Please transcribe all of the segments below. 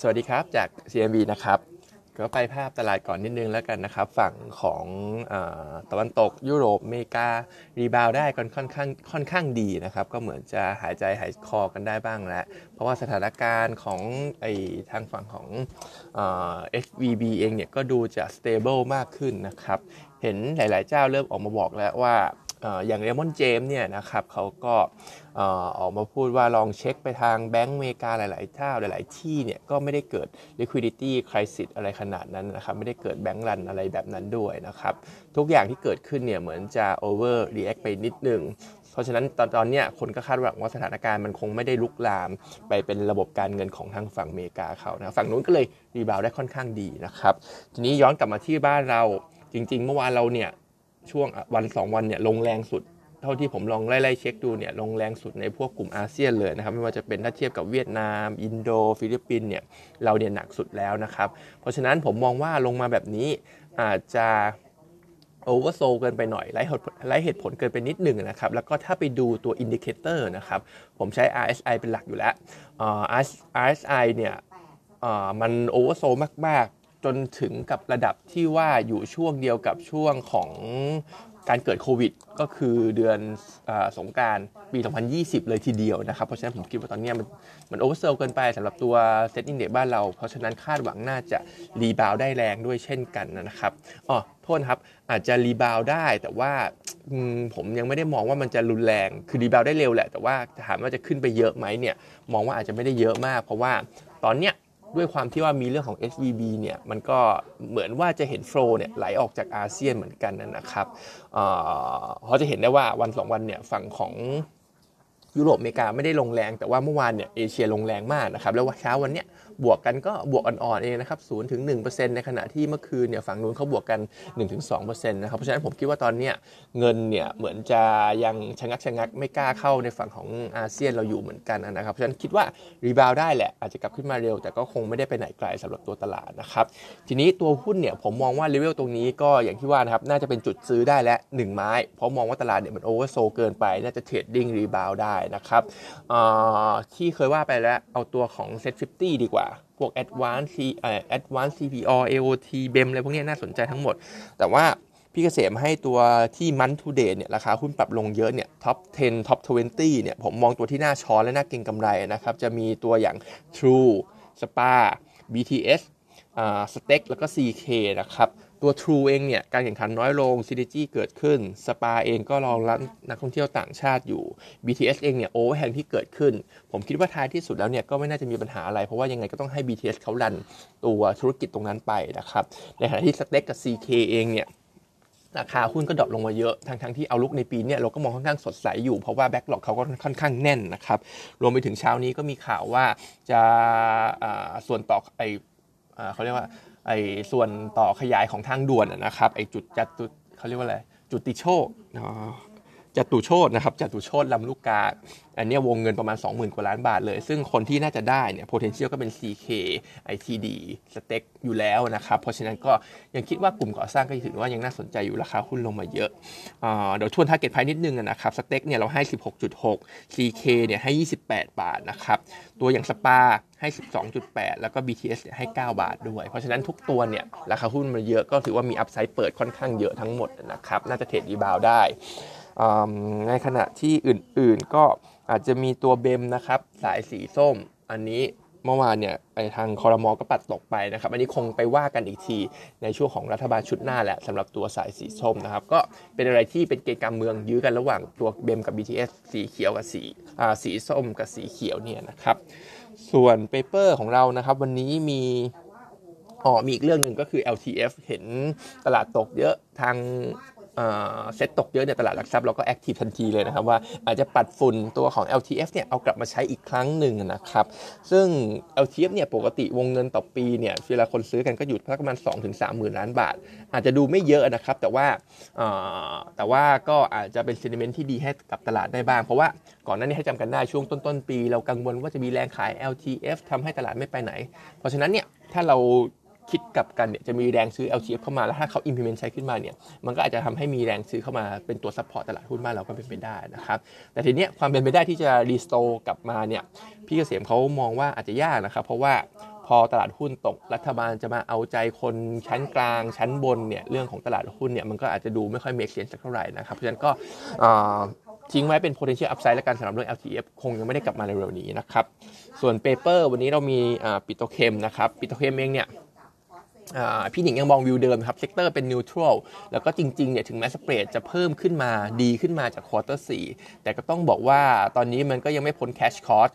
สวัสดีครับจาก CMB นะครับ ก็ไปภาพตลาดก่อนนิดนึงแล้วกันนะครับ ฝั่งของอตะวันตกยุโรปอเมริกา รีบาวได้ค่อนค่อนข้างค่อนข้างดีนะครับ ก็เหมือนจะหายใจหายคอกันได้บ้างแล้ว เพราะว่าสถานการณ์ของไอทางฝั่งของเอ SVB เองเนี่ยก็ดูจะ stable มากขึ้นนะครับ เห็นหลาย ๆ เจ้าเริ่มออกมาบอกแล้วว่า อย่างเรมอนเจมเนี่ยนะครับเขาก็อออกมาพูดว่าลองเช็คไปทางแบงก์อเมริกาหลายๆเจ้าหลาย ๆ ที่เนี่ยก็ไม่ได้เกิด liquidity crisis อะไรขนาดนั้นนะครับไม่ได้เกิดแบงก์รันอะไรแบบนั้นด้วยนะครับทุกอย่างที่เกิดขึ้นเนี่ยเหมือนจะ over react ไปนิดนึงเพราะฉะนั้นตอนตอนนี้คนก็คาดหวังว่าสถานการณ์มันคงไม่ได้ลุกลามไปเป็นระบบการเงินของทางฝั่งอเมริกาเขานะฝั่งนู้นก็เลยรีบาวได้ค่อนข้างดีนะครับทีนี้ย้อนกลับมาที่บ้านเราจริง ๆ เมื่อวานเราเนี่ย ช่วงวันสองวันเนี่ยลงแรงสุด เท่าที่ผมลองไล่ๆเช็คดูเนี่ยลงแรงสุดในพวกกลุ่มอาเซียนเลยนะครับ ไม่ว่าจะเป็นถ้าเทียบกับเวียดนาม อินโด ฟิลิปปินเนี่ยเราเนี่ยหนักสุดแล้วนะครับ เพราะฉะนั้นผมมองว่าลงมาแบบนี้อาจจะ oversold เกินไปหน่อยไร้เหตุผลเกินไปนิดหนึ่งนะครับ แล้วก็ถ้าไปดูตัว indicator นะครับ ผมใช้ RSI เป็นหลักอยู่แล้ว RSI เนี่ยมัน oversoldมาก ๆ จนถึงกับระดับที่ว่าอยู่ช่วงเดียวกับช่วงของการเกิดโควิด ก็คือเดือนอสงการปี 2020 เลยทีเดียวนะครับ เพราะฉะนั้นผมคิดว่าตอนนี้มันมัน oversold เกินไปสำหรับตัว SET Index บ้านเรา เพราะฉะนั้นคาดหวังน่าจะ rebound ได้แรงด้วยเช่นกันนะครับอ๋อโทษครับ อาจจะ rebound ได้แต่ว่าผมยังไม่ได้มองว่ามันจะรุนแรง คือ rebound ได้เร็วแหละ แต่ว่าถามว่าจะขึ้นไปเยอะไหมเนี่ย มองว่าอาจจะไม่ได้เยอะมาก เพราะว่าตอนเนี้ย ด้วยความที่ว่ามีเรื่องของ SVB เนี่ยมันก็เหมือนว่าจะเห็นโฟล์เนี่ยไหลออกจากอาเซียนเหมือนกันนะครับเอ่อเขาจะเห็นได้ว่าวันสองวันเนี่ยฝั่งของ ยุโรปอเมริกาไม่ได้ลงแรงแต่ว่าเมื่อวานเนี่ยเอเชียลงแรงมากนะครับแล้วว่าเช้าวันเนี้ยบวกกันก็บวกอ่อนๆเองนะครับ0ถึง1%ในขณะที่เมื่อคืนเนี่ยฝั่งนู้นเขาบวกกัน1-2%นะครับเพราะฉะนั้นผมคิดว่าตอนเนี้ยเงินเนี่ยเหมือนจะยังชะงักชะงักไม่กล้าเข้าในฝั่งของอาเซียนเราอยู่เหมือนกันนะครับเพราะฉะนั้นคิดว่า rebound ได้แหละอาจจะกลับขึ้นมาเร็ว แต่ก็คงไม่ได้ไปไหนไกลสำหรับตัวตลาดนะครับทีนี้ตัวหุ้นเนี่ยผมมองว่าเลเวลตรงนี้ก็อย่างที่ว่านะครับน่าจะเป็นจุดซื้อได้ละหนึ่งไม้ เพราะมองว่าตลาดเนี่ยมัน oversold เกินไปน่าจะ trading rebound ได้นะครับที่เคยว่าไปแล้วเอาตัวของ SET50 ดีกว่า พวก ADVANC เอ่อ ADVANC CPALL AOT BEM อะไรพวกนี้น่าสนใจทั้งหมด แต่ว่าพี่เกษมให้ตัวที่ month to date เนี่ยราคาหุ้นปรับลงเยอะเนี่ย top 10 top 20 เนี่ยผมมองตัวที่น่าช้อนและน่าเก็งกำไรนะครับ จะมีตัวอย่าง True Spa BTS อ่า STEC แล้วก็ CK นะครับ ตัว True เองเนี่ยการแข่งขันน้อยลง Synergy เกิดขึ้น Spa เองก็รองรับนักท่องเที่ยวต่างชาติอยู่ BTS เองเนี่ย overhang ที่เกิดขึ้น ผมคิดว่าท้ายที่สุดแล้วเนี่ยก็ไม่น่าจะมีปัญหาอะไร เพราะว่ายังไงก็ต้องให้ BTS เขา runตัวธุรกิจตรงนั้นไปนะครับในขณะที่ Steak กับ CK เองเนี่ยราคาหุ้นก็ดรอปลงมาเยอะทั้งทั้งที่เอาลุกในปีเนี้ยเราก็มองค่อนข้างสดใสอยู่ เพราะว่าแบ็กหลอกเขาก็ค่อนข้างแน่นนะครับ รวมไปถึงเช้านี้ก็มีข่าวว่าจะส่วนต่อไออเขาเรียกว่า ไอ้ส่วนต่อขยายของทางด่วนนะครับไอ้จุดจัตุเขาเรียกว่าอะไรจุดติโชคอ๋อ จตุโชตนะครับจตุโชตลำลูกกา อันนี้วงเงินประมาณ 20,000 กว่าล้านบาทเลย ซึ่งคนที่น่าจะได้เนี่ย potential ก็เป็น CK ITD สเต็กอยู่แล้วนะครับ เพราะฉะนั้นก็ยังคิดว่ากลุ่มก่อสร้างก็ถือว่ายังน่าสนใจอยู่ราคาหุ้นลงมาเยอะอ่าเดี๋ยวทวน target price นิดนึงนะครับสเต็กเนี่ยเราให้ 16.6 CK เนี่ยให้ 28 บาทนะครับ ตัวอย่างสปาให้ 12.8 แล้วก็ BTS เนี่ยให้ 9 บาทด้วย เพราะฉะนั้นทุกตัวเนี่ยราคาหุ้นมันเยอะก็ถือว่ามีอัพไซด์เปิดค่อนข้างเยอะทั้งหมดนะครับน่าจะเทรดรีบาวได้ ในขณะที่อื่นๆก็อาจจะมีตัวเบมนะครับ สายสีส้มอันนี้เมื่อวานเนี่ยไปทางคอรมอก็ปัดตกไปนะครับ อันนี้คงไปว่ากันอีกทีในช่วงของรัฐบาลชุดหน้าแหละสำหรับตัวสายสีส้มนะครับ ก็เป็นอะไรที่เป็นเกมการเมืองยื้อกันระหว่างตัวเบมกับ BTS สีเขียวกับสีอ่าสีส้มกับสีเขียวเนี่ยนะครับ ส่วนเปเปอร์ของเรานะครับ วันนี้มีอ๋อมีอีกเรื่องหนึ่งก็คือ LTF เห็นตลาดตกเยอะทาง เซ็ตตกเยอะในตลาดหลักทรัพย์เราก็ active ทันทีเลยนะครับว่าอาจจะปัดฝุ่นตัวของ LTF เนี่ยเอากลับมาใช้อีกครั้งหนึ่งนะครับ ซึ่ง LTF เนี่ยปกติวงเงินต่อปีเนี่ยเวลาคนซื้อกันก็อยู่ประมาณ 2-3ถึงหมื่นล้านบาท อาจจะดูไม่เยอะนะครับ แต่ว่าแต่ว่าก็อาจจะเป็น sentiment ที่ดีให้กับตลาดได้บ้าง เพราะว่าก่อนหน้านี้ให้จำกันได้ช่วงต้นๆปี เรากังวลว่าจะมีแรงขาย LTF ทำให้ตลาดไม่ไปไหน เพราะฉะนั้นเนี่ยถ้าเรา คิดกับกันเนี่ยจะมีแรงซื้อ LTF เข้ามาแล้วถ้าเขา implement ใช้ขึ้นมาเนี่ยมันก็อาจจะทำให้มีแรงซื้อเข้ามาเป็นตัว support ตลาดหุ้นบ้านเราก็เป็นไปได้นะครับแต่ทีเนี้ยความเป็นไปได้ที่จะ restore กลับมาเนี่ยพี่เกษมเขามองว่าอาจจะยากนะครับ เพราะว่าพอตลาดหุ้นตกรัฐบาลจะมาเอาใจคนชั้นกลางชั้นบนเนี่ยเรื่องของตลาดหุ้นเนี่ยมันก็อาจจะดูไม่ค่อย make sense สักเท่าไหร่นะครับเพราะฉะนั้นก็ทิ้งไว้เป็น potential upside และการสำหรับเรื่อง LTF คงยังไม่ได้กลับมาเร็วๆนี้นะครับ ส่วน paper วันนี้เรามี Petrochem นะครับ Petrochem เองเนี่ย พี่หนิงยังมองวิวเดิมครับ sector เป็น neutral แล้วก็จริงๆเนี่ยถึงแม้ spread จะเพิ่มขึ้นมาดีขึ้นมาจาก quarter สี่แต่ก็ต้องบอกว่าตอนนี้มันก็ยังไม่พ้น cash cost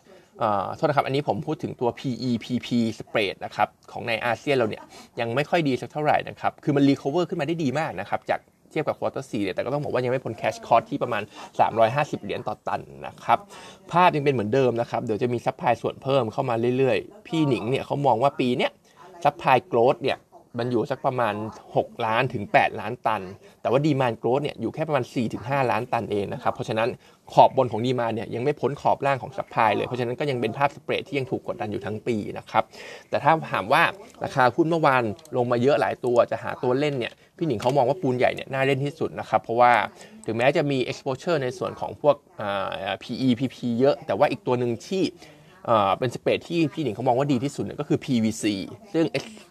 โทษนะครับ อันนี้ผมพูดถึงตัว PE PP spread นะครับ ของในอาเซียนเราเนี่ย ยังไม่ค่อยดีสักเท่าไหร่นะครับ คือมัน recover ขึ้นมาได้ดีมากนะครับ จากเทียบกับ quarter สี่เนี่ย แต่ก็ต้องบอกว่ายังไม่พ้น cash cost ที่ประมาณ 350 เหรียญต่อตันนะครับ ภาพยังเป็นเหมือนเดิมนะครับ เดี๋ยวจะมี supply ส่วนเพิ่มเข้ามาเรื่อยๆ พี่หนิงเนี่ยเขามองว่าปีเนี้ย supply growth เนี่ย มันอยู่สักประมาณ 6 ล้านถึง 8 ล้านตัน แต่ว่า demand growth เนี่ยอยู่แค่ประมาณ 4-5 ล้านตันเองนะครับ เพราะฉะนั้นขอบบนของ demand เนี่ยยังไม่พ้นขอบล่างของ supply เลย เพราะฉะนั้นก็ยังเป็นภาพ spread ที่ยังถูกกดดันอยู่ทั้งปีนะครับ แต่ถ้าถามว่าราคาหุ้นเมื่อวานลงมาเยอะหลายตัวจะหาตัวเล่นเนี่ยพี่หนิงเขามองว่าปูนใหญ่เนี่ยน่าเล่นที่สุดนะครับ เพราะว่าถึงแม้จะมี exposure ในส่วนของพวก PE PP เยอะ แต่ว่าอีกตัวหนึ่งที่ เป็นสเปรดที่พี่หนิงเขามองว่าดีที่สุดเนี่ยก็คือ PVC ซึ่ง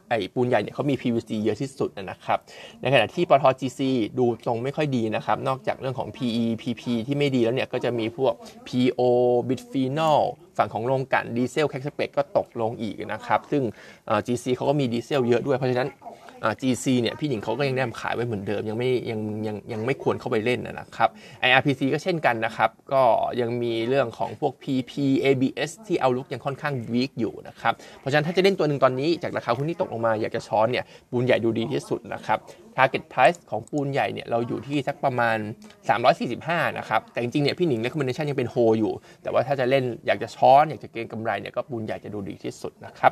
ไอปูนใหญ่เนี่ยเขามี PVC เยอะที่สุดนะครับ ในขณะที่ปท GC ดูทรงไม่ค่อยดีนะครับ นอกจากเรื่องของ PE PP ที่ไม่ดีแล้วเนี่ย ก็จะมีพวก PO Bitphenol ฝั่งของโรงกันดีเซลแคคสเปกก็ตกลงอีกนะครับ ซึ่ง GC เขาก็มีดีเซลเยอะด้วยเพราะฉะนั้น GC เนี่ยพี่หนิงเขาก็ยังแนมขายไว้เหมือนเดิม ยังไม่ยังยังยังไม่ควรเข้าไปเล่นนะครับ IRPC ก็เช่นกันนะครับ ก็ยังมีเรื่องของพวก PP ABS ที่เอาลุกยังค่อนข้างวีคอยู่นะครับ เพราะฉะนั้นถ้าจะเล่นตัวหนึ่งตอนนี้จากราคาหุ้นที่ตกลงมาอยากจะช้อนเนี่ยปูนใหญ่ดูดีที่สุดนะครับ target price ของปูนใหญ่เนี่ยเราอยู่ที่สักประมาณ 345 นะครับ แต่จริงๆเนี่ยพี่หนิง recommendation ยังเป็นโฮอยู่ แต่ว่าถ้าจะเล่นอยากจะช้อนอยากจะเก็งกำไรเนี่ยก็ปูนใหญ่จะดูดีที่สุดนะครับ